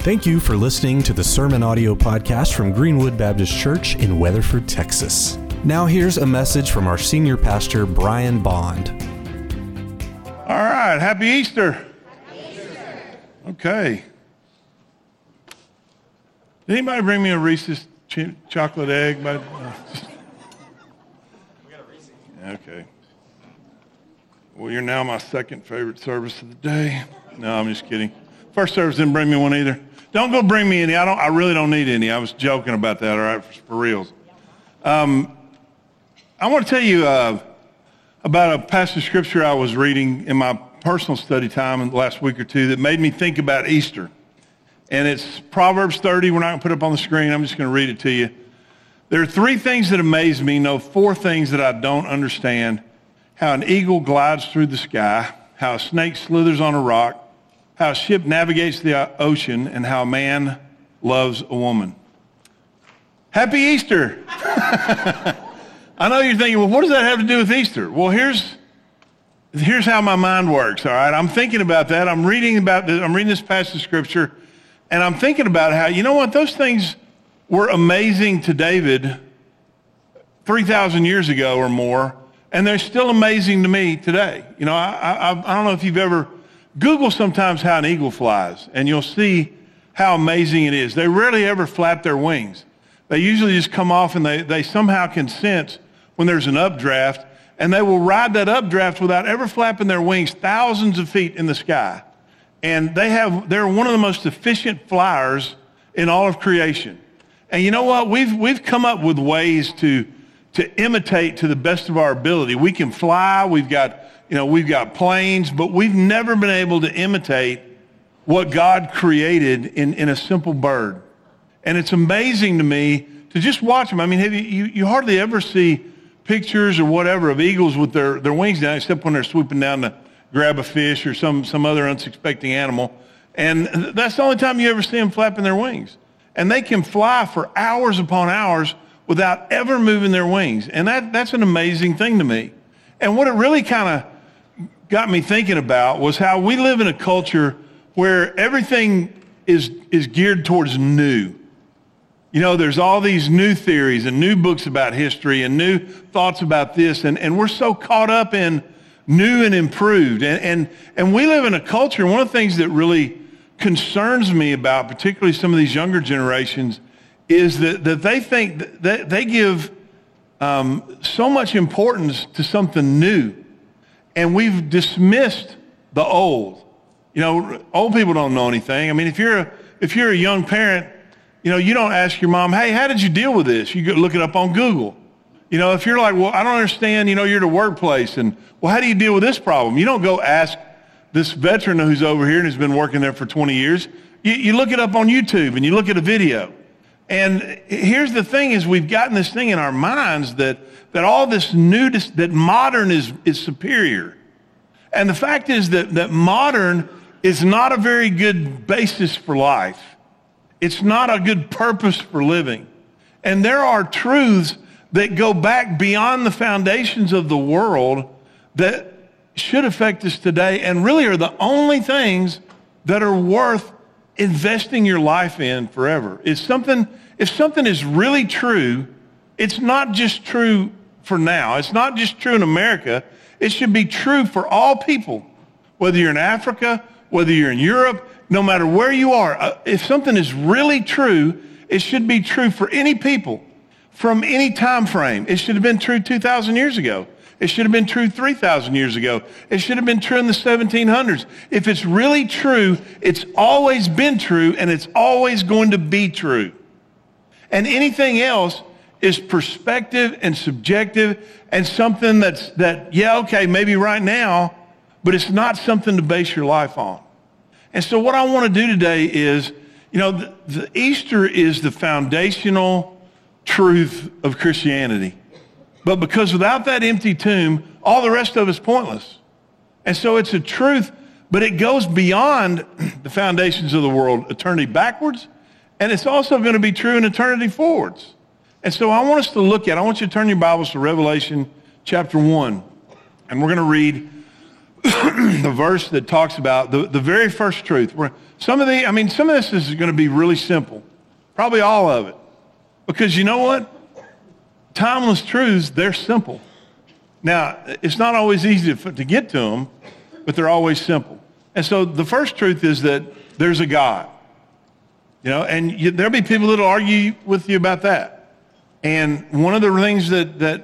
Thank you for listening to the Sermon Audio Podcast from Greenwood Baptist Church in Weatherford, Texas. Now, here's a message from our senior pastor, Brian Bond. All right, happy Easter. Okay. Did anybody bring me a Reese's ch- chocolate egg? Uh, okay. Well, you're now my second favorite service of the day. No, I'm just kidding. First service didn't bring me one either. Don't go bring me any. I don't. I really don't need any. I was joking about that. All right, for, for reals. Um, I want to tell you uh, about a passage of scripture I was reading in my personal study time last week or two that made me think about Easter. And it's Proverbs 30. We're not going to put it up on the screen. I'm just going to read it to you. There are three things that amaze me. No, four things that I don't understand. How an eagle glides through the sky, how a snake slithers on a rock, how a ship navigates the ocean, and how man loves a woman. Happy Easter! I know you're thinking, well, what does that have to do with Easter? Well, here's, here's how my mind works, all right? I'm thinking about that. I'm reading about this, I'm reading this passage of scripture, and I'm thinking about how, you know what, those things were amazing to David 3,000 years ago or more, and they're still amazing to me today. You know, I, I, I don't know if you've ever Google sometimes how an eagle flies, and you'll see how amazing it is. They rarely ever flap their wings. They usually just come off and they, they somehow can sense when there's an updraft, and they will ride that updraft without ever flapping their wings thousands of feet in the sky. And they have, they're one of the most efficient flyers in all of creation. And you know what? We've, we've come up with ways to, to imitate to the best of our ability. We can fly, we've got you know, we've got planes, but we've never been able to imitate what God created in, in a simple bird. And it's amazing to me to just watch them. I mean, you, you, you hardly ever see pictures or whatever of eagles with their, their wings down, except when they're swooping down to grab a fish or some, some other unsuspecting animal. And that's the only time you ever see them flapping their wings. And they can fly for hours upon hours without ever moving their wings. And that, that's an amazing thing to me. And what it really kind of got me thinking about was how we live in a culture where everything is, is geared towards new. You know, there's all these new theories and new books about history and new thoughts about this, and, and we're so caught up in new and improved. And, and, and we live in a culture, one of the things that really concerns me about, particularly some of these younger generations, is that, that they think that they give um, so much importance to something new and we've dismissed the old. You know, old people don't know anything. I mean, if you're a, if you're a young parent, you know, you don't ask your mom, hey, how did you deal with this? You look it up on Google. You know, if you're like, well, I don't understand, you know, you're at a workplace and, well, how do you deal with this problem? You don't go ask this veteran who's over here and has been working there for 20 years. You, you look it up on YouTube and you look at a video. And here's the thing is we've gotten this thing in our minds that, that all this new, that modern is, is superior. And the fact is that, that modern is not a very good basis for life. It's not a good purpose for living. And there are truths that go back beyond the foundations of the world that should affect us today and really are the only things that are worth investing your life in forever. It's something, if something is really true, it's not just true for now. It's not just true in America. It should be true for all people, whether you're in Africa, whether you're in Europe, no matter where you are. Uh, if something is really true, it should be true for any people from any time frame. It should have been true 2,000 years ago. It should have been true 3,000 years ago. It should have been true in the 1700s. If it's really true, it's always been true and it's always going to be true. And anything else is perspective and subjective and something that's, that, yeah, okay, maybe right now, but it's not something to base your life on. And so what I want to do today is, you know, the, the Easter is the foundational truth of Christianity. But because without that empty tomb, all the rest of it's pointless. And so it's a truth, but it goes beyond the foundations of the world, eternity backwards, and it's also going to be true in eternity forwards. And so I want us to look at, I want you to turn your Bibles to Revelation chapter 1, and we're going to read the verse that talks about the, the very first truth. Where some of the, I mean, some of this is going to be really simple. Probably all of it. Because you know what? Timeless truths, they're simple. Now, it's not always easy to, get to them, but they're always simple. And so the first truth is that there's a God. You know, and you, there'll be people that'll argue with you about that. And one of the things that, that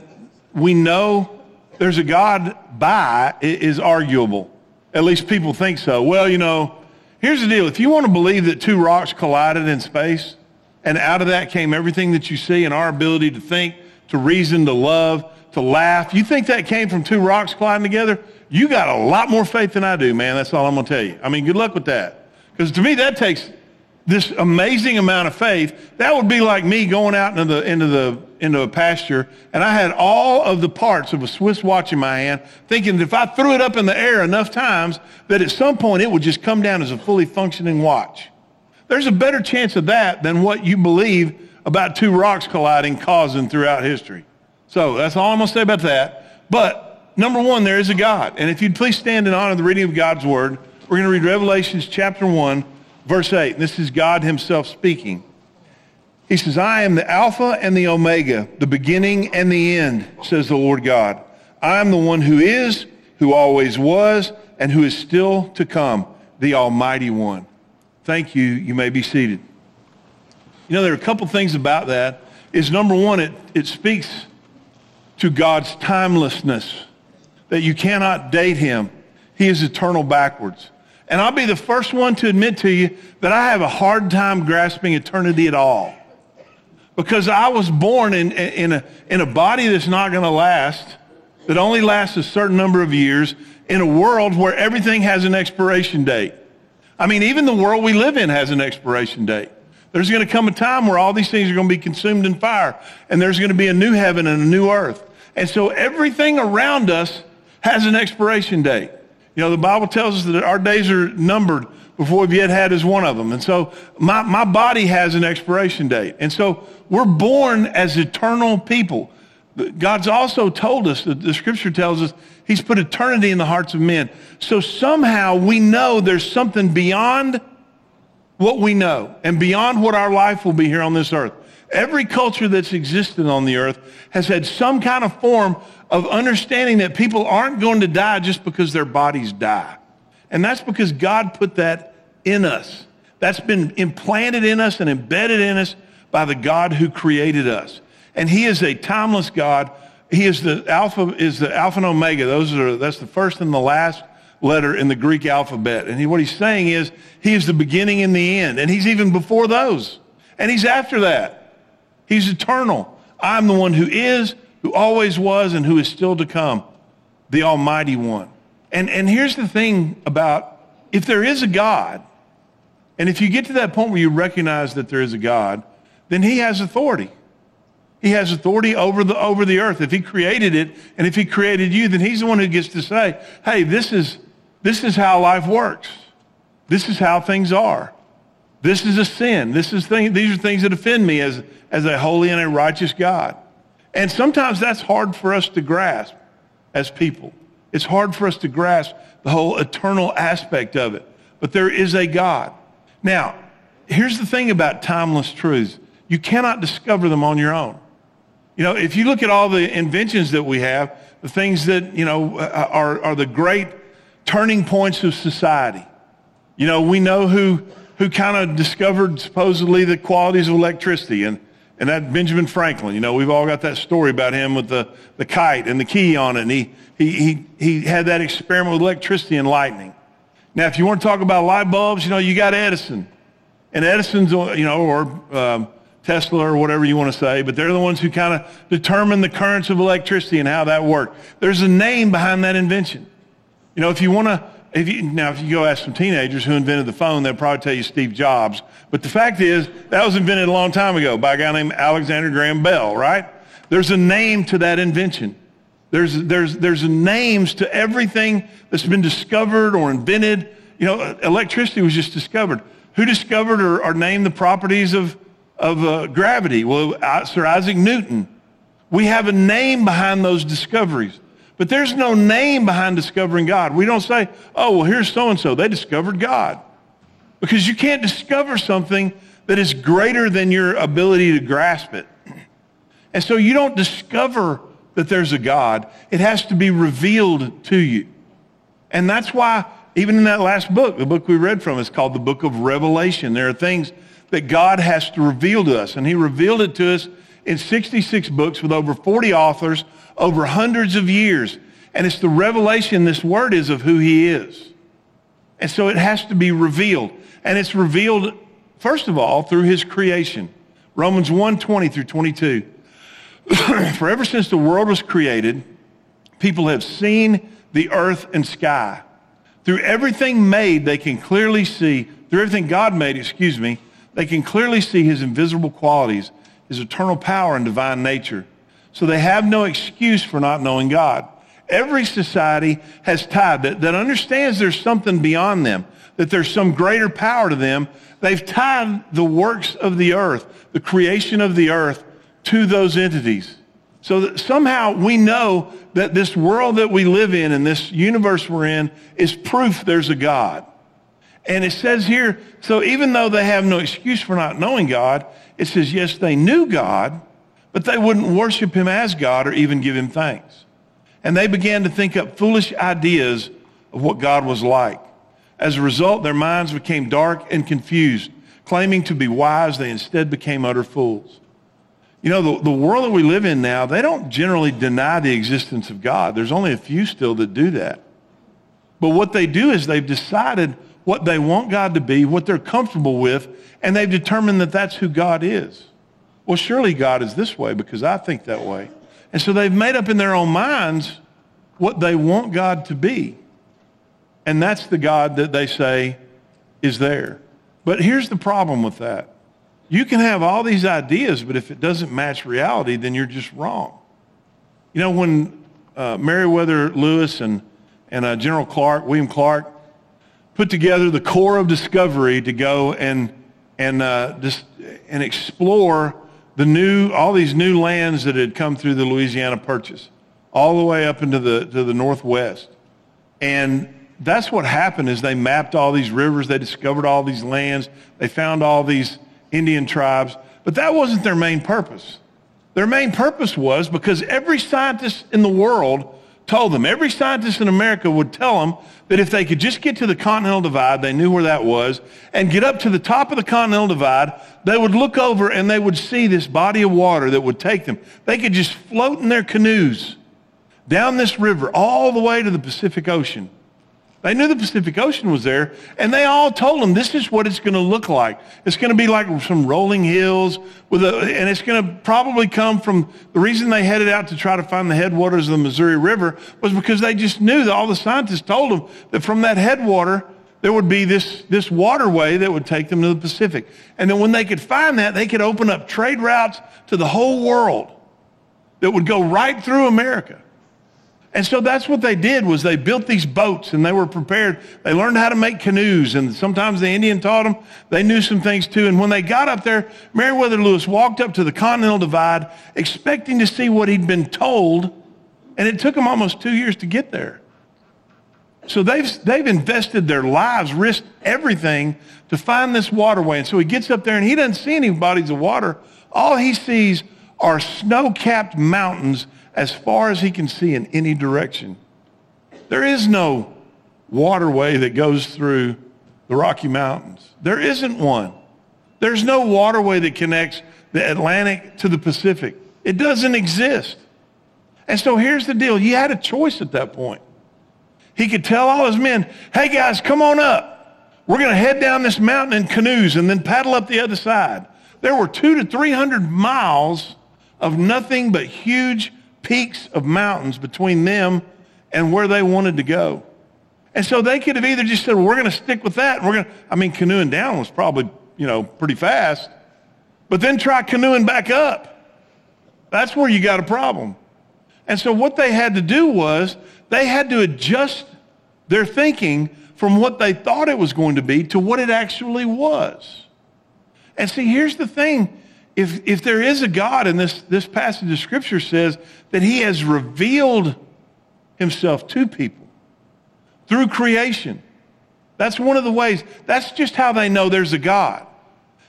we know there's a God by is arguable. At least people think so. Well, you know, here's the deal. If you want to believe that two rocks collided in space, and out of that came everything that you see and our ability to think, to reason, to love, to laugh, you think that came from two rocks colliding together? You got a lot more faith than I do, man. That's all I'm going to tell you. I mean, good luck with that. Because to me, that takes this amazing amount of faith. That would be like me going out into the, into the, into a pasture and I had all of the parts of a Swiss watch in my hand, thinking that if I threw it up in the air enough times, that at some point it would just come down as a fully functioning watch. There's a better chance of that than what you believe about two rocks colliding causing throughout history. So that's all I'm going to say about that. But number one, there is a God. And if you'd please stand in honor of the reading of God's word, we're going to read Revelations chapter 1, verse 8. And This is God himself speaking. He says, I am the Alpha and the Omega, the beginning and the end, says the Lord God. I am the one who is, who always was, and who is still to come, the Almighty One. Thank you. You may be seated. You know, there are a couple things about that. Is number one, it, it speaks to God's timelessness, that you cannot date him. He is eternal backwards. And I'll be the first one to admit to you that I have a hard time grasping eternity at all. Because I was born in, in, a, in a body that's not going to last, that only lasts a certain number of years, in a world where everything has an expiration date. I mean, even the world we live in has an expiration date. There's going to come a time where all these things are going to be consumed in fire, and there's going to be a new heaven and a new earth. And so everything around us has an expiration date. You know, the Bible tells us that our days are numbered before we've yet had is one of them. And so my, my body has an expiration date. And so we're born as eternal people. God's also told us that the scripture tells us he's put eternity in the hearts of men. So somehow we know there's something beyond what we know and beyond what our life will be here on this earth. Every culture that's existed on the earth has had some kind of form of understanding that people aren't going to die just because their bodies die. And that's because God put that in us. That's been implanted in us and embedded in us by the God who created us. And he is a timeless God. He is the alpha, is the alpha and omega. Those are, that's the first and the last letter in the Greek alphabet. And he, what he's saying is he is the beginning and the end. And he's even before those. And he's after that. He's eternal. I'm the one who is, who always was, and who is still to come, the Almighty One. And, and here's the thing about if there is a God, and if you get to that point where you recognize that there is a God, then he has authority. He has authority over the, over the earth. If he created it, and if he created you, then he's the one who gets to say, hey, this is, this is how life works. This is how things are. This is a sin. This is thing, these are things that offend me as, as a holy and a righteous God. And sometimes that's hard for us to grasp as people. It's hard for us to grasp the whole eternal aspect of it. But there is a God. Now, here's the thing about timeless truths. You cannot discover them on your own. You know, if you look at all the inventions that we have, the things that, you know, uh, are, are the great turning points of society. You know, we know who who kind of discovered supposedly the qualities of electricity. And, and that Benjamin Franklin, you know, we've all got that story about him with the, the kite and the key on it. And he, he, he, he had that experiment with electricity and lightning. Now, if you want to talk about light bulbs, you know, you got Edison. And Edison's, you know, or um, Tesla or whatever you want to say, but they're the ones who kind of determine the currents of electricity and how that worked. There's a name behind that invention. You know, if you want to if you, now, if you go ask some teenagers who invented the phone, they'll probably tell you Steve Jobs. But the fact is, that was invented a long time ago by a guy named Alexander Graham Bell, right? There's a name to that invention. There's, there's, there's names to everything that's been discovered or invented. You know, electricity was just discovered. Who discovered or, or named the properties of, of uh, gravity? Well, Sir Isaac Newton. We have a name behind those discoveries. But there's no name behind discovering God. We don't say, oh, well, here's so and so. They discovered God. Because you can't discover something that is greater than your ability to grasp it. And so you don't discover that there's a God. It has to be revealed to you. And that's why, even in that last book, the book we read from is called the book of Revelation. There are things that God has to reveal to us. And he revealed it to us in 66 books with over 40 authors over hundreds of years. And it's the revelation this word is of who he is. And so it has to be revealed. And it's revealed, first of all, through his creation. Romans 1 20 through 22. For ever since the world was created, people have seen the earth and sky. Through everything made, they can clearly see, through everything God made, excuse me, they can clearly see his invisible qualities, his eternal power and divine nature. So they have no excuse for not knowing God. Every society has tied that, that understands there's something beyond them, that there's some greater power to them. They've tied the works of the earth, the creation of the earth, to those entities. So that somehow we know that this world that we live in and this universe we're in is proof there's a God. And it says here, so even though they have no excuse for not knowing God, it says, yes, they knew God, but they wouldn't worship him as God or even give him thanks. And they began to think up foolish ideas of what God was like. As a result, their minds became dark and confused. Claiming to be wise, they instead became utter fools. You know, the, the world that we live in now, they don't generally deny the existence of God. There's only a few still that do that. But what they do is they've decided what they want God to be, what they're comfortable with, and they've determined that that's who God is. Well, surely God is this way because I think that way. And so they've made up in their own minds what they want God to be. And that's the God that they say is there. But here's the problem with that. You can have all these ideas, but if it doesn't match reality, then you're just wrong. You know, when uh, Meriwether Lewis and, and uh, General Clark, William Clark, put together the Corps of Discovery to go and, and, uh, just, and explore the new, all these new lands that had come through the Louisiana Purchase, all the way up into the, to the northwest. And that's what happened is they mapped all these rivers, they discovered all these lands, they found all these Indian tribes, but that wasn't their main purpose. Their main purpose was because every scientist in the world told them, every scientist in America would tell them that if they could just get to the Continental Divide, they knew where that was, and get up to the top of the Continental Divide, they would look over and they would see this body of water that would take them. They could just float in their canoes down this river all the way to the Pacific Ocean. They knew the Pacific Ocean was there, and they all told them this is what it's going to look like. It's going to be like some rolling hills, with a, and it's going to probably come from the reason they headed out to try to find the headwaters of the Missouri River was because they just knew that all the scientists told them that from that headwater there would be this, this waterway that would take them to the Pacific. And then when they could find that, they could open up trade routes to the whole world that would go right through America. And so that's what they did was they built these boats and they were prepared. They learned how to make canoes and sometimes the Indian taught them. They knew some things too. And when they got up there, Meriwether Lewis walked up to the Continental Divide expecting to see what he'd been told. And it took him almost two years to get there. So they've, they've invested their lives, risked everything to find this waterway. And so he gets up there and he doesn't see any bodies of water. All he sees are snow-capped mountains as far as he can see in any direction. There is no waterway that goes through the Rocky Mountains. There isn't one. There's no waterway that connects the Atlantic to the Pacific. It doesn't exist. And so here's the deal. He had a choice at that point. He could tell all his men, hey guys, come on up. We're going to head down this mountain in canoes and then paddle up the other side. There were two to 300 miles of nothing but huge peaks of mountains between them and where they wanted to go. And so they could have either just said, well, we're going to stick with that. And we're going to, I mean, canoeing down was probably, you know, pretty fast. But then try canoeing back up. That's where you got a problem. And so what they had to do was they had to adjust their thinking from what they thought it was going to be to what it actually was. And see, here's the thing if, if there is a God, and this, this passage of Scripture says that he has revealed himself to people through creation. That's one of the ways. That's just how they know there's a God.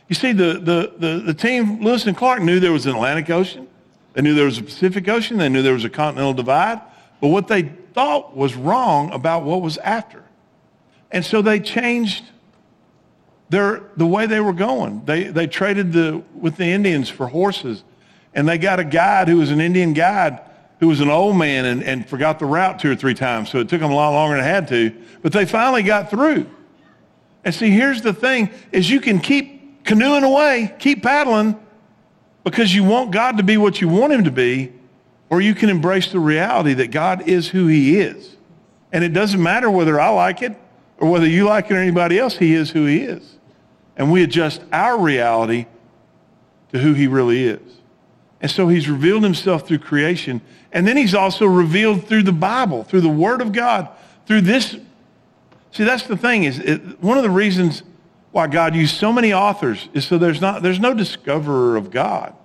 You see, the, the, the, the team, Lewis and Clark, knew there was an Atlantic Ocean. They knew there was a Pacific Ocean. They knew there was a continental divide. But what they thought was wrong about what was after. And so they changed the way they were going. They, they traded the, with the Indians for horses. And they got a guide who was an Indian guide who was an old man and, and forgot the route two or three times. So it took them a lot longer than it had to. But they finally got through. And see, here's the thing, is you can keep canoeing away, keep paddling, because you want God to be what you want him to be, or you can embrace the reality that God is who he is. And it doesn't matter whether I like it or whether you like it or anybody else, he is who he is. And we adjust our reality to who he really is. And so he's revealed himself through creation. And then he's also revealed through the Bible, through the Word of God, through this. See, that's the thing is it, one of the reasons why God used so many authors is so there's, not, there's no discoverer of God.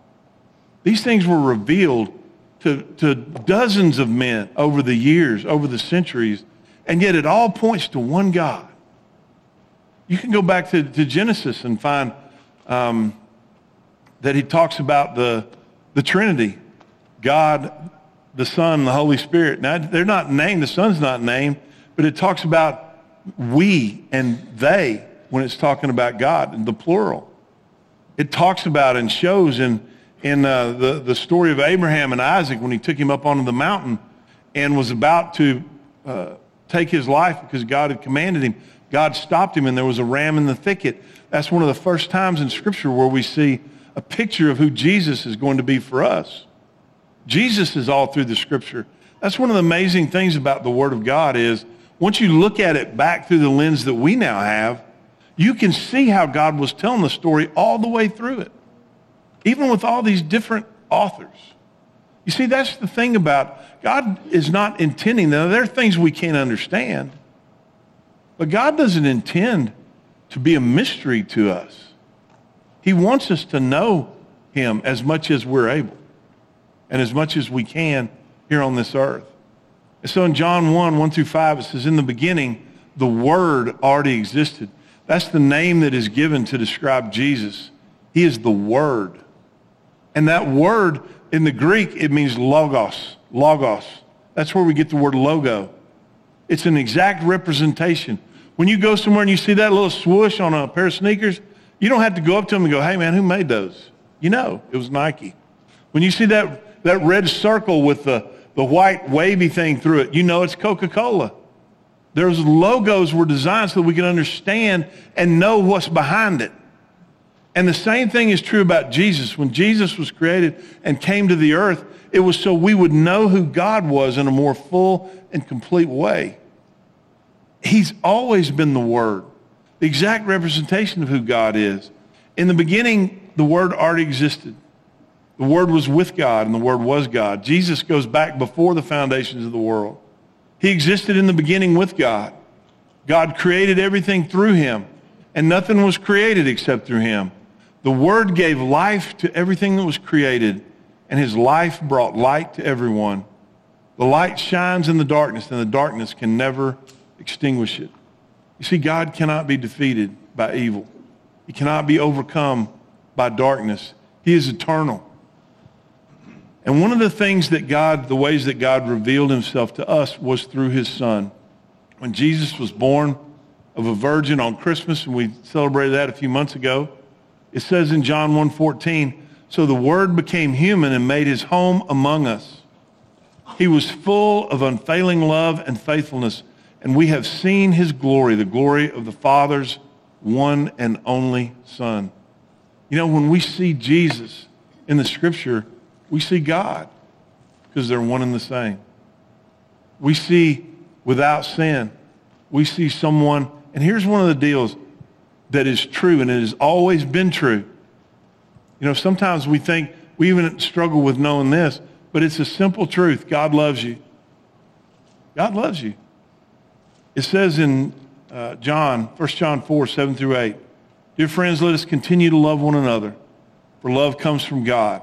These things were revealed to, to dozens of men over the years, over the centuries, and yet it all points to one God. You can go back to, to Genesis and find um, that he talks about the, the Trinity God, the Son, the Holy Spirit. Now, they're not named, the Son's not named, but it talks about we and they when it's talking about God in the plural. It talks about and shows in, in uh, the, the story of Abraham and Isaac when he took him up onto the mountain and was about to uh, take his life because God had commanded him. God stopped him and there was a ram in the thicket. That's one of the first times in Scripture where we see a picture of who Jesus is going to be for us. Jesus is all through the Scripture. That's one of the amazing things about the Word of God is once you look at it back through the lens that we now have, you can see how God was telling the story all the way through it, even with all these different authors. You see, that's the thing about God is not intending, now there are things we can't understand, but God doesn't intend to be a mystery to us. He wants us to know him as much as we're able and as much as we can here on this earth. And so in John 1, 1 through 5, it says, In the beginning, the Word already existed. That's the name that is given to describe Jesus. He is the Word. And that word in the Greek, it means logos. Logos. That's where we get the word logo. It's an exact representation. When you go somewhere and you see that little swoosh on a pair of sneakers, you don't have to go up to them and go, hey man, who made those? You know, it was Nike. When you see that, that red circle with the, the white wavy thing through it, you know it's Coca-Cola. Those logos were designed so that we can understand and know what's behind it. And the same thing is true about Jesus. When Jesus was created and came to the earth, it was so we would know who God was in a more full and complete way. He's always been the Word, the exact representation of who God is. In the beginning, the Word already existed. The Word was with God, and the Word was God. Jesus goes back before the foundations of the world. He existed in the beginning with God. God created everything through him, and nothing was created except through him. The Word gave life to everything that was created, and his life brought light to everyone. The light shines in the darkness, and the darkness can never extinguish it. You see, God cannot be defeated by evil. He cannot be overcome by darkness. He is eternal. And one of the things that God, the ways that God revealed himself to us was through his son. When Jesus was born of a virgin on Christmas, and we celebrated that a few months ago, it says in John 1.14, so the word became human and made his home among us. He was full of unfailing love and faithfulness, and we have seen his glory, the glory of the Father's one and only Son. You know, when we see Jesus in the scripture, we see God because they're one and the same. We see without sin. We see someone, and here's one of the deals that is true, and it has always been true. You know, sometimes we think, we even struggle with knowing this, but it's a simple truth. God loves you. God loves you. It says in uh, John, 1 John 4, 7 through 8, Dear friends, let us continue to love one another, for love comes from God.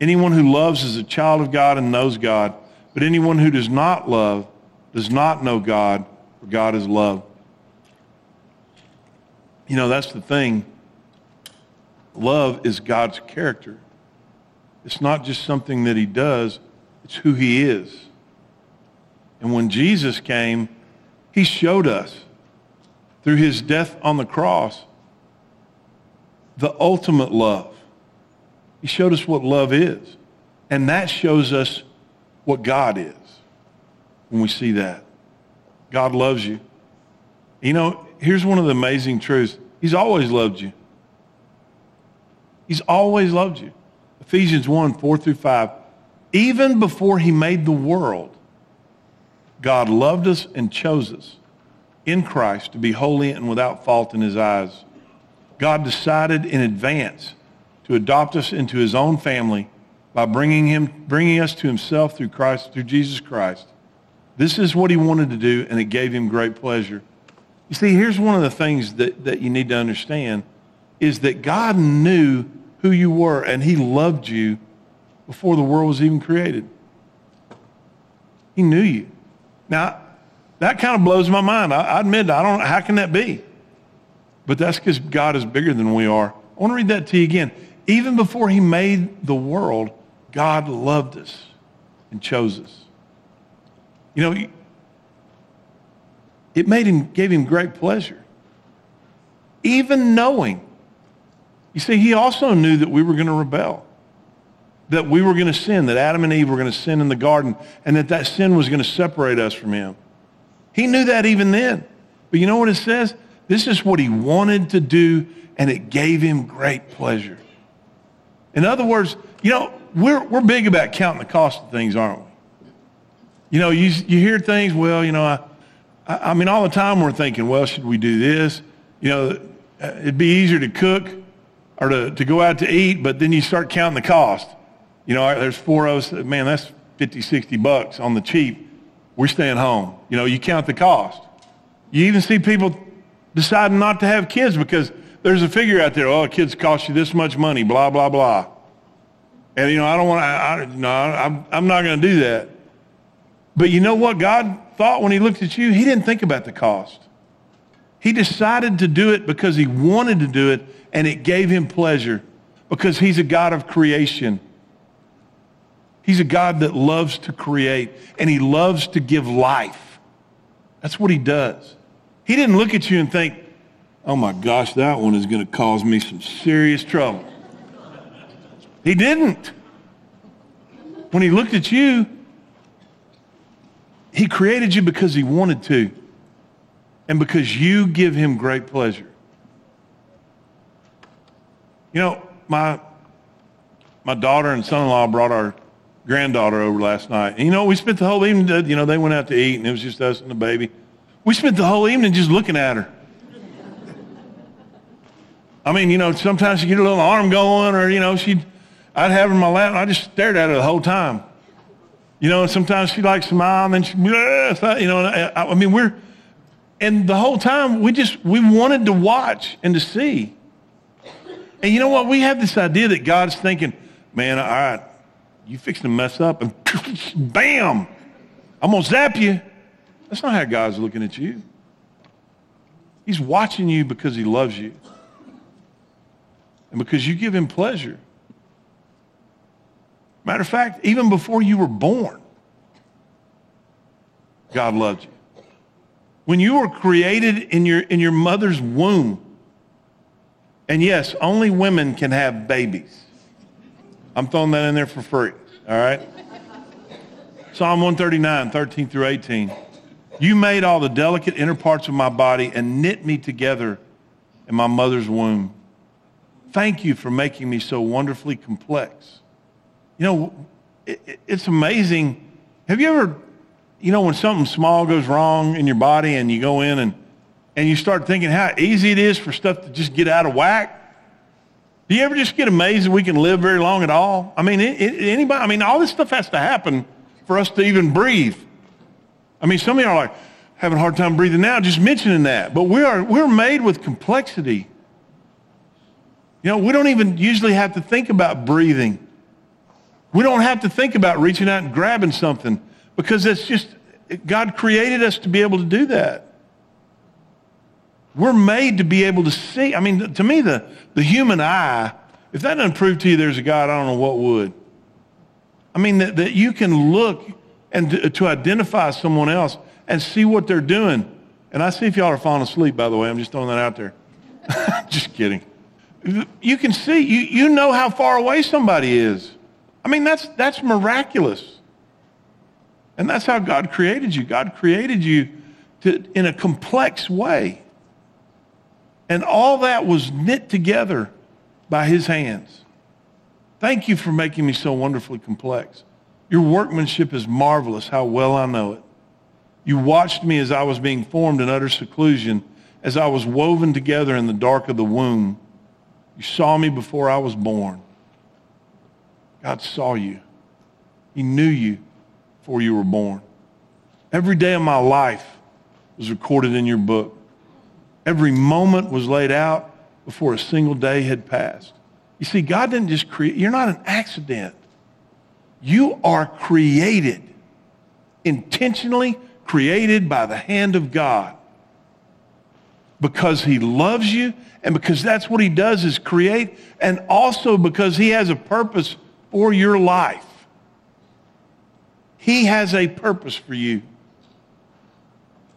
Anyone who loves is a child of God and knows God. But anyone who does not love does not know God, for God is love. You know, that's the thing. Love is God's character. It's not just something that he does, it's who he is. And when Jesus came, he showed us through his death on the cross the ultimate love. He showed us what love is. And that shows us what God is when we see that. God loves you. You know, here's one of the amazing truths. He's always loved you. He's always loved you. Ephesians 1, 4 through 5. Even before he made the world, God loved us and chose us in Christ to be holy and without fault in his eyes. God decided in advance to adopt us into his own family by bringing, him, bringing us to himself through Christ, through Jesus Christ. This is what he wanted to do, and it gave him great pleasure. You see, here's one of the things that, that you need to understand is that God knew who you were, and he loved you before the world was even created. He knew you. Now, that kind of blows my mind. I, I admit, I don't. How can that be? But that's because God is bigger than we are. I want to read that to you again. Even before He made the world, God loved us and chose us. You know, it made him, gave him great pleasure. Even knowing. You see, he also knew that we were going to rebel, that we were going to sin, that Adam and Eve were going to sin in the garden, and that that sin was going to separate us from him. He knew that even then. But you know what it says? This is what he wanted to do, and it gave him great pleasure. In other words, you know, we're, we're big about counting the cost of things, aren't we? You know, you, you hear things, well, you know, I, I, I mean, all the time we're thinking, well, should we do this? You know, it'd be easier to cook or to, to go out to eat, but then you start counting the cost. You know, there's four of us, man, that's 50, 60 bucks on the cheap we're staying home. You know, you count the cost. You even see people deciding not to have kids because there's a figure out there, oh, kids cost you this much money, blah, blah, blah. And, you know, I don't want to, I, no, I'm, I'm not going to do that. But you know what God thought when he looked at you? He didn't think about the cost. He decided to do it because he wanted to do it and it gave him pleasure because he's a God of creation. He's a God that loves to create and he loves to give life. That's what he does. He didn't look at you and think, oh my gosh, that one is going to cause me some serious trouble. He didn't. When he looked at you, he created you because he wanted to and because you give him great pleasure. You know, my, my daughter and son-in-law brought our granddaughter over last night. And you know, we spent the whole evening, uh, you know, they went out to eat and it was just us and the baby. We spent the whole evening just looking at her. I mean, you know, sometimes she'd get a little arm going or, you know, she'd, I'd have her in my lap and I just stared at her the whole time. You know, sometimes she like smile and then she, ah, you know, I, I mean, we're, and the whole time we just, we wanted to watch and to see. And you know what? We have this idea that God's thinking, man, all right, you fixing to mess up and bam, I'm to zap you. That's not how God's looking at you. He's watching you because he loves you and because you give him pleasure. Matter of fact, even before you were born, God loved you. When you were created in your, in your mother's womb, and yes, only women can have babies. I'm throwing that in there for free. All right? Psalm 139, 13 through 18. You made all the delicate inner parts of my body and knit me together in my mother's womb. Thank you for making me so wonderfully complex. You know, it, it's amazing. Have you ever, you know, when something small goes wrong in your body and you go in and, and you start thinking how easy it is for stuff to just get out of whack? Do you ever just get amazed that we can live very long at all? I mean, it, it, anybody, I mean, all this stuff has to happen for us to even breathe. I mean, some of you are like having a hard time breathing now just mentioning that. But we are, we're made with complexity. You know, we don't even usually have to think about breathing. We don't have to think about reaching out and grabbing something. Because it's just, God created us to be able to do that. We're made to be able to see. I mean, to me, the, the human eye, if that doesn't prove to you there's a God, I don't know what would. I mean, that, that you can look and to, to identify someone else and see what they're doing. And I see if y'all are falling asleep, by the way. I'm just throwing that out there. just kidding. You can see, you, you know how far away somebody is. I mean, that's, that's miraculous. And that's how God created you. God created you to, in a complex way. And all that was knit together by his hands. Thank you for making me so wonderfully complex. Your workmanship is marvelous, how well I know it. You watched me as I was being formed in utter seclusion, as I was woven together in the dark of the womb. You saw me before I was born. God saw you. He knew you before you were born. Every day of my life was recorded in your book. Every moment was laid out before a single day had passed. You see, God didn't just create, you're not an accident. You are created, intentionally created by the hand of God because he loves you and because that's what he does is create and also because he has a purpose for your life. He has a purpose for you.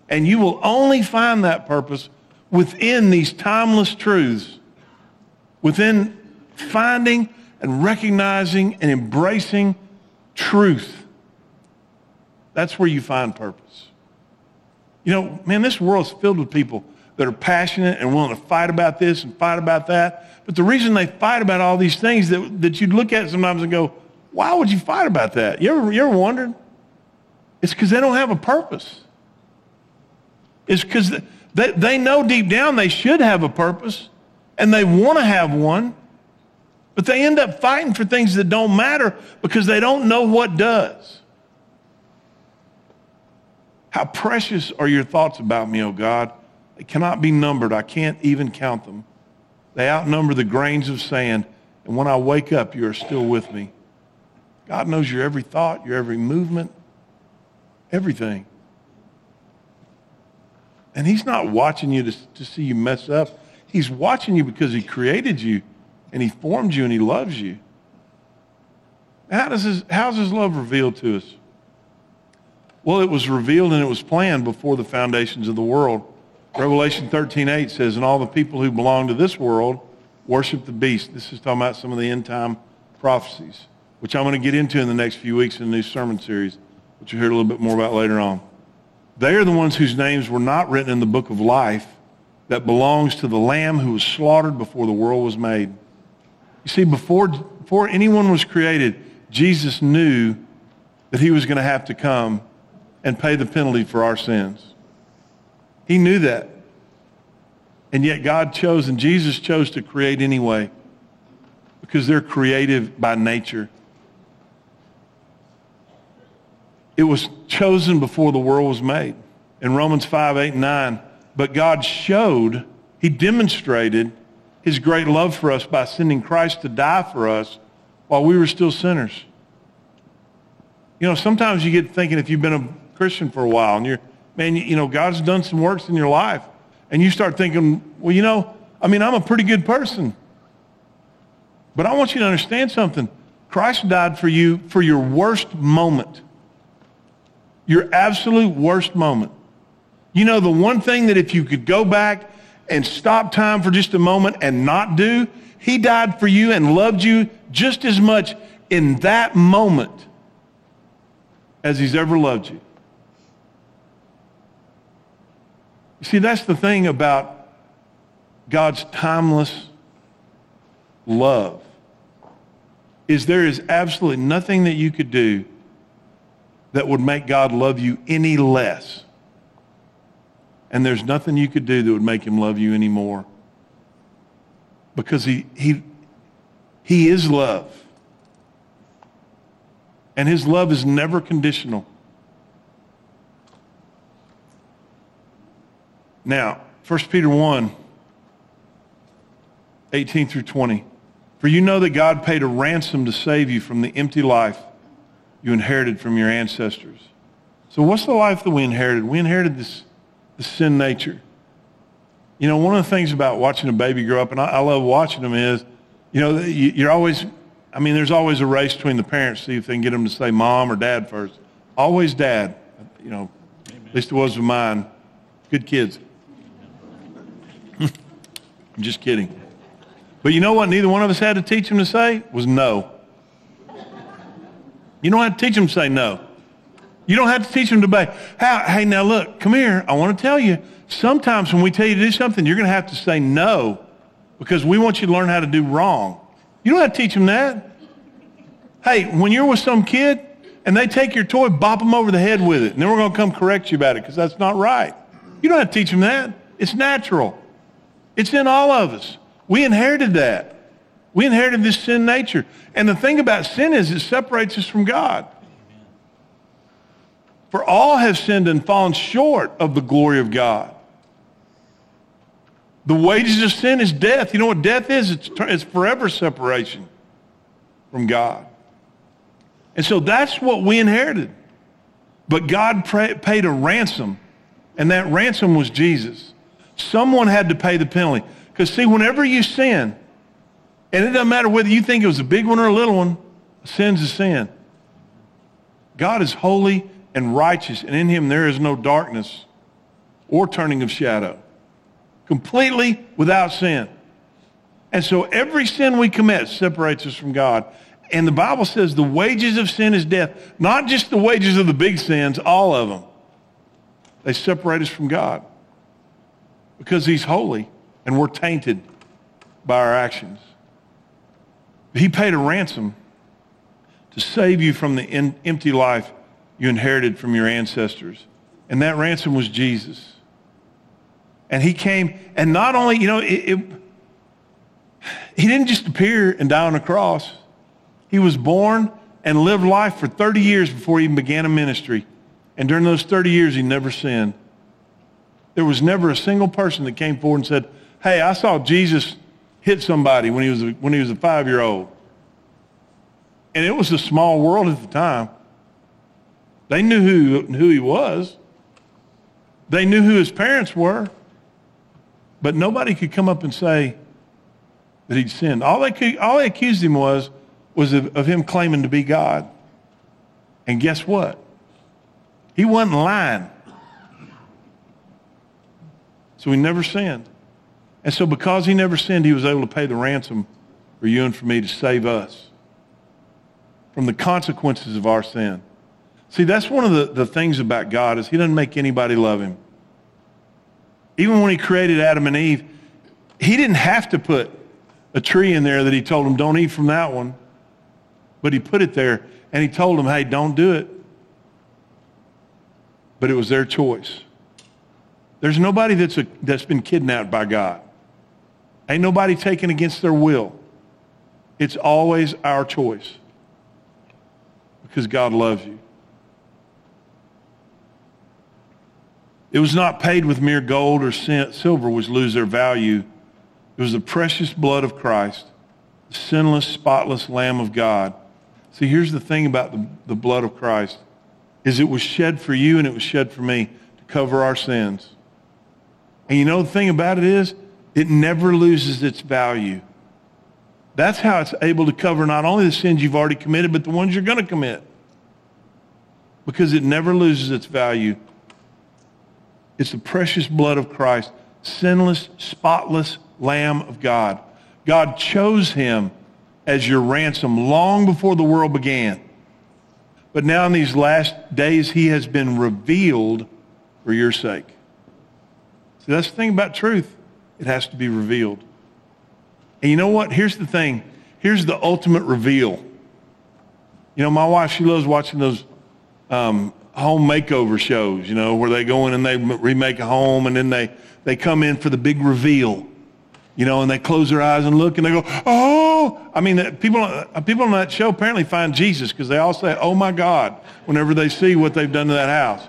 And you will only find that purpose within these timeless truths, within finding and recognizing and embracing truth. That's where you find purpose. You know, man, this world's filled with people that are passionate and willing to fight about this and fight about that. But the reason they fight about all these things that, that you'd look at sometimes and go, why would you fight about that? You ever, you ever wondered? It's because they don't have a purpose. It's because they, they know deep down they should have a purpose and they want to have one, but they end up fighting for things that don't matter because they don't know what does. How precious are your thoughts about me, O oh God? They cannot be numbered. I can't even count them. They outnumber the grains of sand. And when I wake up, you are still with me. God knows your every thought, your every movement, everything. And he's not watching you to, to see you mess up. He's watching you because he created you and he formed you and he loves you. How does his, how's his love revealed to us? Well, it was revealed and it was planned before the foundations of the world. Revelation 13:8 says, "And all the people who belong to this world worship the beast." This is talking about some of the end time prophecies, which I'm going to get into in the next few weeks in a new sermon series, which you'll hear a little bit more about later on. They are the ones whose names were not written in the book of life that belongs to the Lamb who was slaughtered before the world was made. You see, before, before anyone was created, Jesus knew that he was going to have to come and pay the penalty for our sins. He knew that. And yet God chose, and Jesus chose to create anyway because they're creative by nature. It was chosen before the world was made. In Romans 5, 8, and 9, but God showed, he demonstrated his great love for us by sending Christ to die for us while we were still sinners. You know, sometimes you get thinking if you've been a Christian for a while and you're, man, you know, God's done some works in your life. And you start thinking, well, you know, I mean, I'm a pretty good person. But I want you to understand something. Christ died for you for your worst moment your absolute worst moment. You know, the one thing that if you could go back and stop time for just a moment and not do, he died for you and loved you just as much in that moment as he's ever loved you. You see, that's the thing about God's timeless love is there is absolutely nothing that you could do that would make God love you any less. And there's nothing you could do that would make him love you any more. Because he, he, he is love. And his love is never conditional. Now, 1 Peter 1, 18 through 20. For you know that God paid a ransom to save you from the empty life you inherited from your ancestors. So what's the life that we inherited? We inherited this, this sin nature. You know, one of the things about watching a baby grow up, and I, I love watching them, is, you know, you, you're always, I mean, there's always a race between the parents to see if they can get them to say mom or dad first. Always dad. You know, at least it was with mine. Good kids. I'm just kidding. But you know what neither one of us had to teach them to say? Was no. You don't have to teach them to say no. You don't have to teach them to obey. Hey, now look, come here. I want to tell you, sometimes when we tell you to do something, you're going to have to say no because we want you to learn how to do wrong. You don't have to teach them that. Hey, when you're with some kid and they take your toy, bop them over the head with it, and then we're going to come correct you about it because that's not right. You don't have to teach them that. It's natural. It's in all of us. We inherited that. We inherited this sin nature. And the thing about sin is it separates us from God. For all have sinned and fallen short of the glory of God. The wages of sin is death. You know what death is? It's, it's forever separation from God. And so that's what we inherited. But God paid a ransom, and that ransom was Jesus. Someone had to pay the penalty. Because, see, whenever you sin, and it doesn't matter whether you think it was a big one or a little one, sin's a sin. God is holy and righteous, and in him there is no darkness or turning of shadow. Completely without sin. And so every sin we commit separates us from God. And the Bible says the wages of sin is death. Not just the wages of the big sins, all of them. They separate us from God because he's holy and we're tainted by our actions. He paid a ransom to save you from the in, empty life you inherited from your ancestors. And that ransom was Jesus. And he came, and not only, you know, it, it, he didn't just appear and die on a cross. He was born and lived life for 30 years before he even began a ministry. And during those 30 years, he never sinned. There was never a single person that came forward and said, hey, I saw Jesus hit somebody when he was a, when he was a five-year-old. And it was a small world at the time. They knew who, who he was. They knew who his parents were. But nobody could come up and say that he'd sinned. All they, could, all they accused him was, was of, of him claiming to be God. And guess what? He wasn't lying. So he never sinned. And so because he never sinned, he was able to pay the ransom for you and for me to save us from the consequences of our sin. See, that's one of the, the things about God is he doesn't make anybody love him. Even when he created Adam and Eve, he didn't have to put a tree in there that he told them, don't eat from that one. But he put it there and he told them, hey, don't do it. But it was their choice. There's nobody that's, a, that's been kidnapped by God. Ain't nobody taken against their will. It's always our choice because God loves you. It was not paid with mere gold or silver which lose their value. It was the precious blood of Christ, the sinless, spotless Lamb of God. See, here's the thing about the, the blood of Christ is it was shed for you and it was shed for me to cover our sins. And you know the thing about it is it never loses its value. That's how it's able to cover not only the sins you've already committed, but the ones you're going to commit. Because it never loses its value. It's the precious blood of Christ, sinless, spotless Lamb of God. God chose him as your ransom long before the world began. But now in these last days, he has been revealed for your sake. See, that's the thing about truth. It has to be revealed. And you know what? Here's the thing. Here's the ultimate reveal. You know, my wife, she loves watching those um, home makeover shows, you know, where they go in and they remake a home and then they, they come in for the big reveal, you know, and they close their eyes and look and they go, oh, I mean, people, uh, people on that show apparently find Jesus because they all say, oh my God, whenever they see what they've done to that house.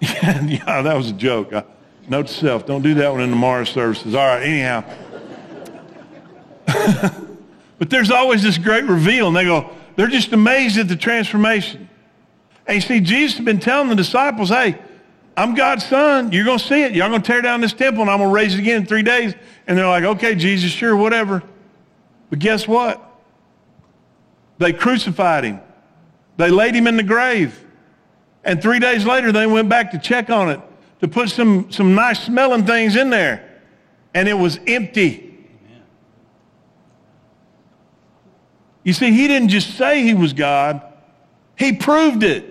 yeah, that was a joke. I, Note to self, don't do that one in the services. All right, anyhow. but there's always this great reveal, and they go, they're just amazed at the transformation. And you see, Jesus had been telling the disciples, hey, I'm God's son. You're going to see it. Y'all going to tear down this temple and I'm going to raise it again in three days. And they're like, okay, Jesus, sure, whatever. But guess what? They crucified him. They laid him in the grave. And three days later, they went back to check on it, to put some, some nice smelling things in there. And it was empty. You see, he didn't just say he was God, he proved it.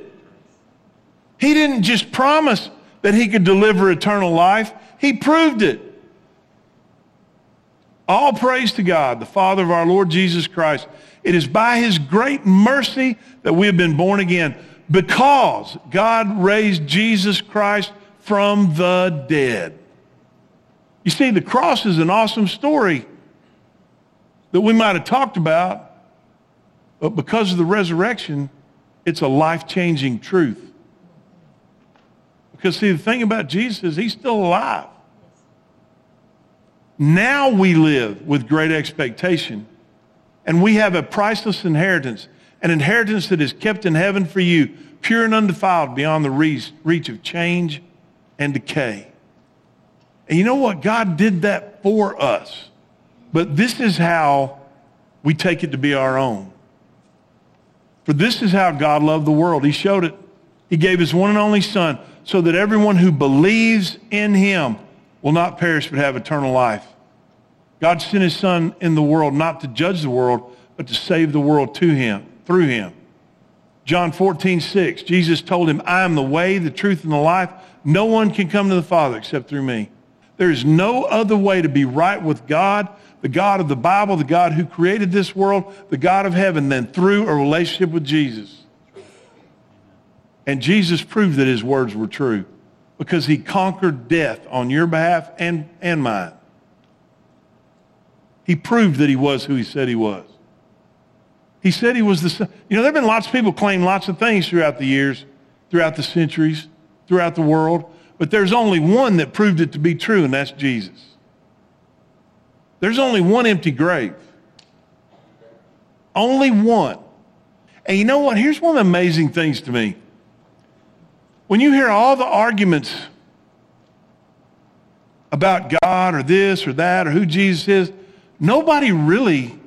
He didn't just promise that he could deliver eternal life, he proved it. All praise to God, the Father of our Lord Jesus Christ. It is by his great mercy that we have been born again because God raised Jesus Christ from the dead. You see, the cross is an awesome story that we might have talked about, but because of the resurrection, it's a life-changing truth. Because see, the thing about Jesus is he's still alive. Now we live with great expectation. And we have a priceless inheritance, an inheritance that is kept in heaven for you, pure and undefiled beyond the reach, reach of change and decay. And you know what? God did that for us. But this is how we take it to be our own. For this is how God loved the world. He showed it. He gave his one and only Son so that everyone who believes in him will not perish but have eternal life. God sent his Son in the world not to judge the world, but to save the world to him, through him. John 14, 6, Jesus told him, I am the way, the truth, and the life. No one can come to the Father except through me. There is no other way to be right with God, the God of the Bible, the God who created this world, the God of heaven, than through a relationship with Jesus. And Jesus proved that his words were true because he conquered death on your behalf and, and mine. He proved that he was who he said he was. He said he was the son. You know, there have been lots of people claim lots of things throughout the years, throughout the centuries, throughout the world, but there's only one that proved it to be true, and that's Jesus. There's only one empty grave. Only one. And you know what? Here's one of the amazing things to me. When you hear all the arguments about God or this or that or who Jesus is, nobody really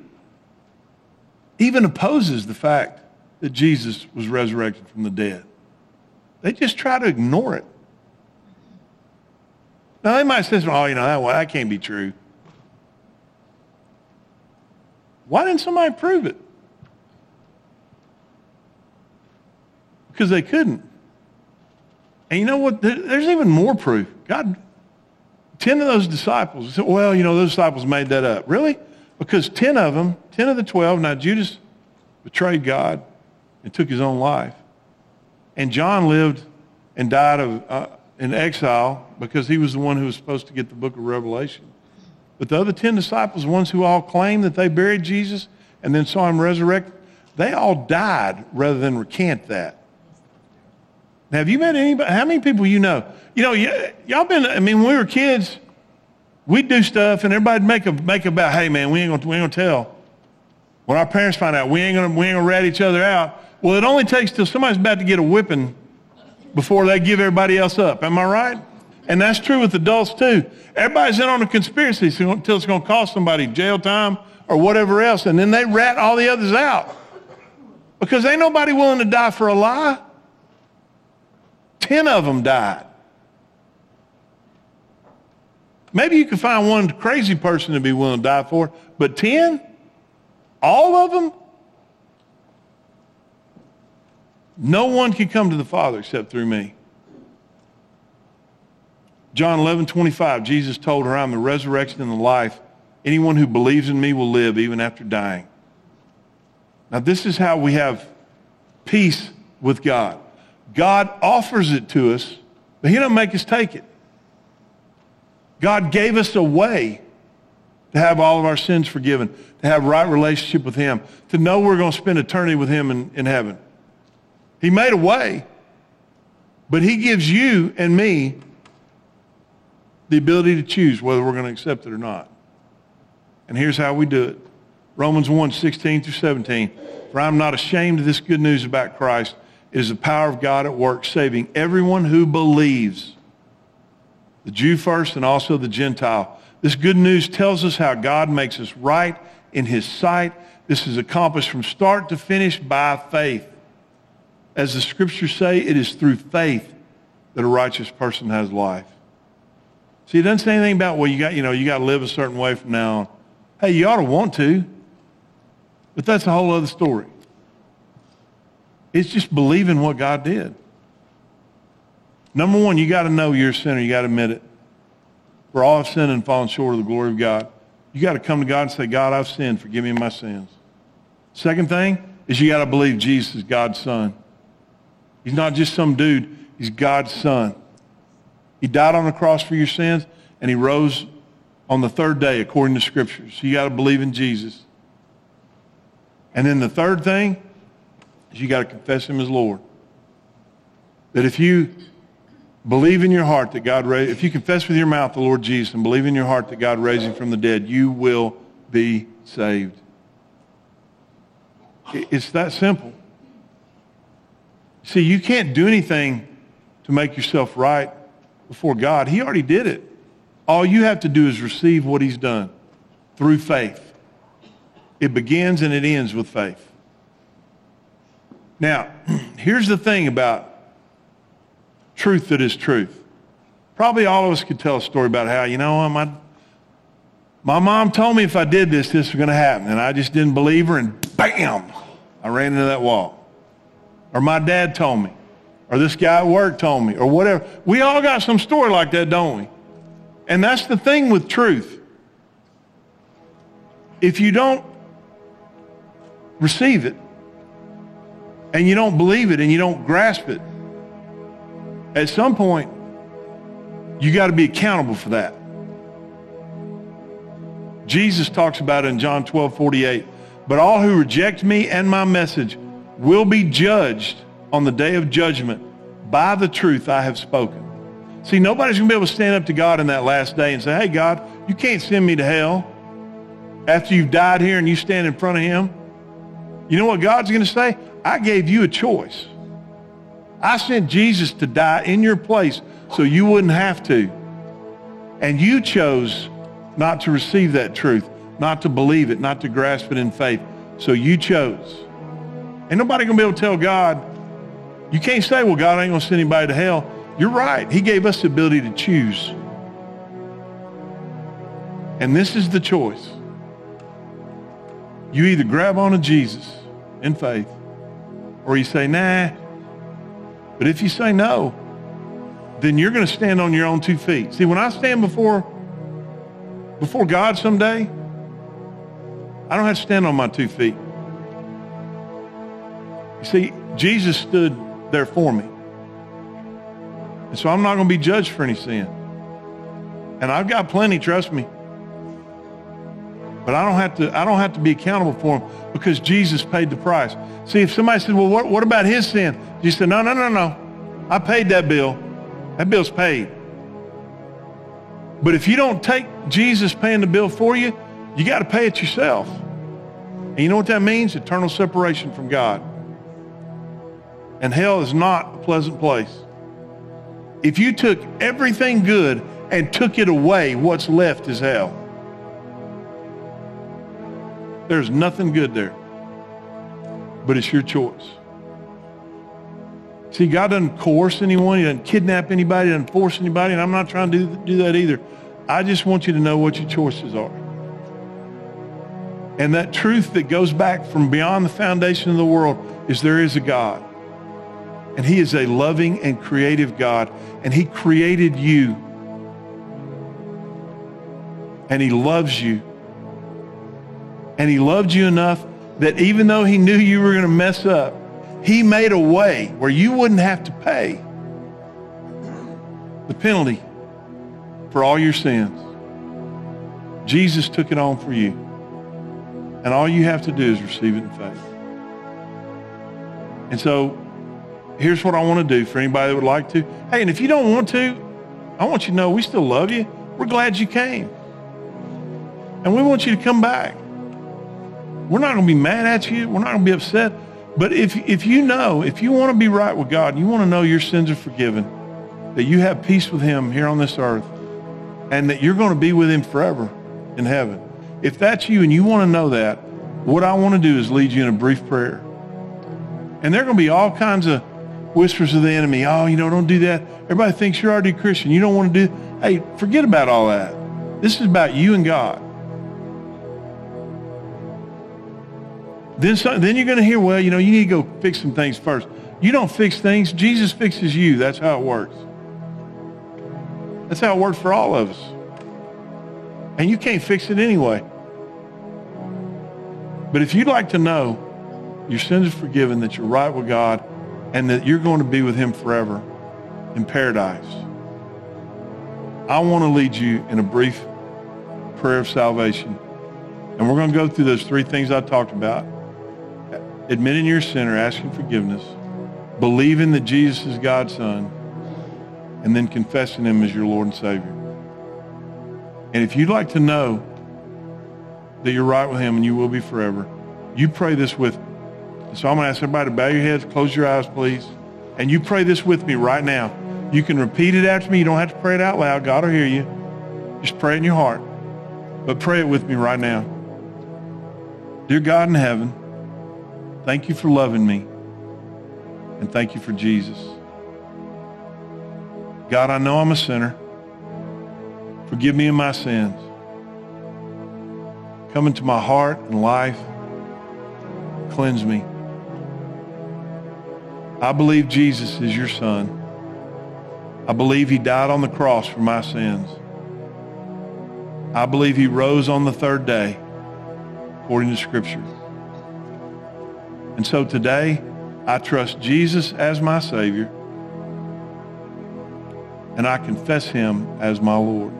even opposes the fact that Jesus was resurrected from the dead. They just try to ignore it. Now, they might say, oh, you know, that, that can't be true. Why didn't somebody prove it? Because they couldn't. And you know what? There's even more proof. God, 10 of those disciples, said, well, you know, those disciples made that up. Really? Because 10 of them, 10 of the 12, now Judas betrayed God and took his own life. And John lived and died of, uh, in exile because he was the one who was supposed to get the book of Revelation. But the other 10 disciples, the ones who all claimed that they buried Jesus and then saw him resurrected, they all died rather than recant that. Now, have you met anybody? How many people you know? You know, y- y'all been, I mean, when we were kids, we'd do stuff and everybody'd make a, make about, hey man, we ain't gonna, we gonna tell. When our parents find out, we ain't gonna, we ain't gonna rat each other out. Well, it only takes till somebody's about to get a whipping before they give everybody else up. Am I right? And that's true with adults too. Everybody's in on a conspiracy until it's gonna cost somebody jail time or whatever else. And then they rat all the others out. Because ain't nobody willing to die for a lie. Ten of them died. Maybe you could find one crazy person to be willing to die for, but ten? All of them? No one can come to the Father except through me. John 11, 25, Jesus told her, I'm the resurrection and the life. Anyone who believes in me will live even after dying. Now, this is how we have peace with God. God offers it to us, but he don't make us take it. God gave us a way to have all of our sins forgiven, to have right relationship with him, to know we're going to spend eternity with him in, in heaven. He made a way, but he gives you and me the ability to choose whether we're going to accept it or not. And here's how we do it. Romans 1, 16 through 17. For I'm not ashamed of this good news about Christ. It is the power of God at work, saving everyone who believes, the Jew first and also the Gentile. This good news tells us how God makes us right in his sight. This is accomplished from start to finish by faith. As the scriptures say, it is through faith that a righteous person has life. See, it doesn't say anything about, well, you got, you know, you got to live a certain way from now on. Hey, you ought to want to, but that's a whole other story. It's just believing what God did. Number one, you got to know you're a sinner. You got to admit it. For all have sinned and fallen short of the glory of God. You got to come to God and say, God, I've sinned. Forgive me my sins. Second thing is you got to believe Jesus is God's son. He's not just some dude. He's God's son. He died on the cross for your sins, and he rose on the third day according to scriptures. You got to believe in Jesus. And then the third thing is you got to confess him as Lord. That if you believe in your heart that God raised, if you confess with your mouth the Lord Jesus and believe in your heart that God raised him from the dead, you will be saved. It's that simple. See, you can't do anything to make yourself right before God. He already did it. All you have to do is receive what he's done through faith. It begins and it ends with faith. Now, here's the thing about truth that is truth. Probably all of us could tell a story about how, you know, my, my mom told me if I did this, this was going to happen. And I just didn't believe her, and bam, I ran into that wall. Or my dad told me. Or this guy at work told me. Or whatever. We all got some story like that, don't we? And that's the thing with truth. If you don't receive it, and you don't believe it, and you don't grasp it, at some point, you got to be accountable for that. Jesus talks about it in John 12, 48. But all who reject me and my message will be judged on the day of judgment by the truth I have spoken. See, nobody's going to be able to stand up to God in that last day and say, hey, God, you can't send me to hell after you've died here and you stand in front of him. You know what God's going to say? I gave you a choice. I sent Jesus to die in your place so you wouldn't have to. And you chose not to receive that truth, not to believe it, not to grasp it in faith. So you chose. Ain't nobody to be able to tell God, you can't say, well, God ain't to send anybody to hell. You're right. He gave us the ability to choose. And this is the choice. You either grab onto Jesus in faith or you say, nah, but if you say no, then you're going to stand on your own two feet. See, when I stand before, before God someday, I don't have to stand on my two feet. You see, Jesus stood there for me. And so I'm not going to be judged for any sin. And I've got plenty, trust me. But I don't have to, I don't have to be accountable for them because Jesus paid the price. See, if somebody said, well, what, what about his sin? You said, no, no, no, no. I paid that bill. That bill's paid. But if you don't take Jesus paying the bill for you, you got to pay it yourself. And you know what that means? Eternal separation from God. And hell is not a pleasant place. If you took everything good and took it away, what's left is hell. There's nothing good there. But it's your choice. See, God doesn't coerce anyone. He doesn't kidnap anybody. He doesn't force anybody. And I'm not trying to do, do that either. I just want you to know what your choices are. And that truth that goes back from beyond the foundation of the world is there is a God. And he is a loving and creative God. And he created you. And he loves you. And he loved you enough that even though he knew you were going to mess up, he made a way where you wouldn't have to pay the penalty for all your sins. Jesus took it on for you. And all you have to do is receive it in faith. And so here's what I want to do for anybody that would like to. Hey, and if you don't want to, I want you to know we still love you. We're glad you came. And we want you to come back. We're not going to be mad at you. We're not going to be upset. But if, if you know, if you want to be right with God, you want to know your sins are forgiven, that you have peace with him here on this earth, and that you're going to be with him forever in heaven. If that's you and you want to know that, what I want to do is lead you in a brief prayer. And there are going to be all kinds of whispers of the enemy. Oh, you know, don't do that. Everybody thinks you're already a Christian. You don't want to do. Hey, forget about all that. This is about you and God. Then, then you're going to hear, well, you know, you need to go fix some things first. You don't fix things. Jesus fixes you. That's how it works. That's how it works for all of us. And you can't fix it anyway. But if you'd like to know your sins are forgiven, that you're right with God, and that you're going to be with him forever in paradise, I want to lead you in a brief prayer of salvation. And we're going to go through those three things I talked about. Admitting you're a sinner, asking forgiveness, believing that Jesus is God's son, and then confessing him as your Lord and Savior. And if you'd like to know that you're right with him and you will be forever, you pray this with me. So I'm going to ask everybody to bow your heads, close your eyes, please. And you pray this with me right now. You can repeat it after me. You don't have to pray it out loud. God will hear you. Just pray in your heart. But pray it with me right now. Dear God in heaven, thank you for loving me. And thank you for Jesus. God, I know I'm a sinner. Forgive me of my sins. Come into my heart and life. Cleanse me. I believe Jesus is your son. I believe he died on the cross for my sins. I believe he rose on the third day, according to Scripture. And so today, I trust Jesus as my Savior, and I confess him as my Lord.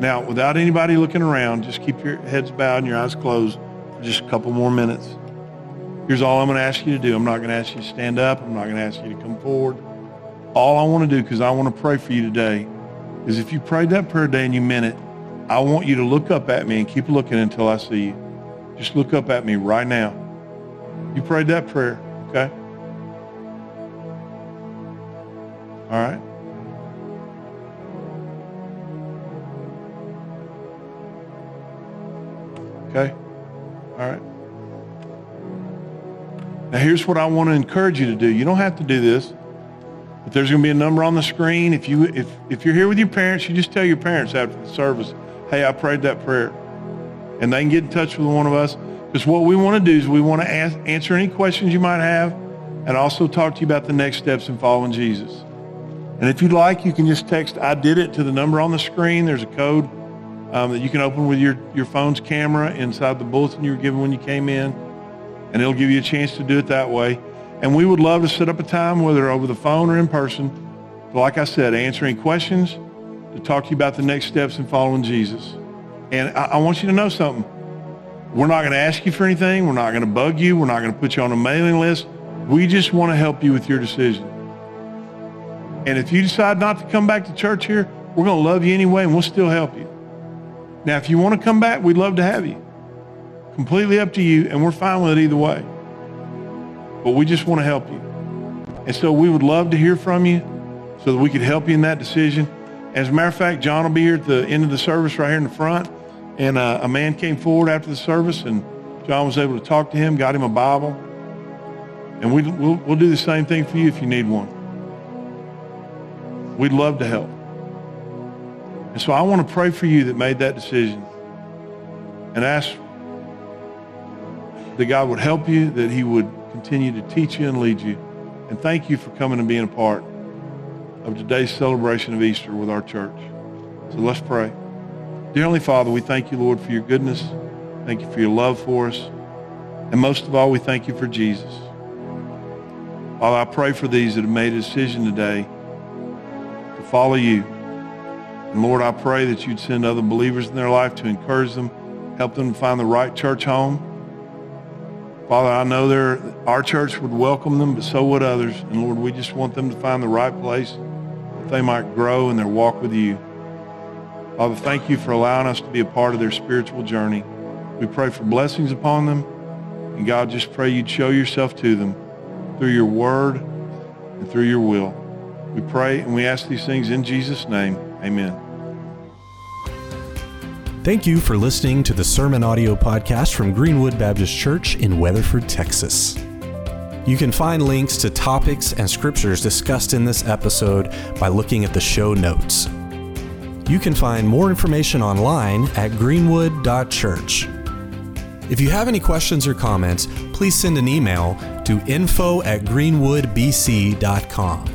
Now, without anybody looking around, just keep your heads bowed and your eyes closed for just a couple more minutes. Here's all I'm going to ask you to do. I'm not going to ask you to stand up. I'm not going to ask you to come forward. All I want to do, because I want to pray for you today, is if you prayed that prayer today and you meant it, I want you to look up at me and keep looking until I see you. Just look up at me right now. You prayed that prayer, okay? All right? Okay? All right. Now here's what I want to encourage you to do. You don't have to do this, but there's going to be a number on the screen. If you if if you're here with your parents, you just tell your parents after the service, "Hey, I prayed that prayer," and they can get in touch with one of us. Because what we want to do is we want to ask, answer any questions you might have, and also talk to you about the next steps in following Jesus. And if you'd like, you can just text "I did it" to the number on the screen. There's a code um, that you can open with your your phone's camera inside the bulletin you were given when you came in and it'll give you a chance to do it that way. And we would love to set up a time, whether over the phone or in person, to, like I said, answer any questions, to talk to you about the next steps in following Jesus. And I, I want you to know something. We're not going to ask you for anything. We're not going to bug you. We're not going to put you on a mailing list. We just want to help you with your decision. And if you decide not to come back to church here, we're going to love you anyway and we'll still help you. Now, if you want to come back, we'd love to have you. Completely up to you, and we're fine with it either way. But we just want to help you. And so we would love to hear from you so that we could help you in that decision. As a matter of fact, John will be here at the end of the service right here in the front. And uh, a man came forward after the service, and John was able to talk to him, got him a Bible. And we, we'll, we'll do the same thing for you if you need one. We'd love to help. And so I want to pray for you that made that decision and ask that God would help you, that he would continue to teach you and lead you. And thank you for coming and being a part of today's celebration of Easter with our church. So let's pray. Dear Heavenly Father, we thank you, Lord, for your goodness. Thank you for your love for us. And most of all, we thank you for Jesus. Father, I pray for these that have made a decision today to follow you. And Lord, I pray that you'd send other believers in their life to encourage them, help them to find the right church home. Father, I know there, our church would welcome them, but so would others. And Lord, we just want them to find the right place that they might grow in their walk with you. Father, thank you for allowing us to be a part of their spiritual journey. We pray for blessings upon them. And God, just pray you'd show yourself to them through your word and through your will. We pray and we ask these things in Jesus' name. Amen. Thank you for listening to the Sermon Audio Podcast from Greenwood Baptist Church in Weatherford, Texas. You can find links to topics and scriptures discussed in this episode by looking at the show notes. You can find more information online at greenwood.church. If you have any questions or comments, please send an email to info at greenwoodbc.com.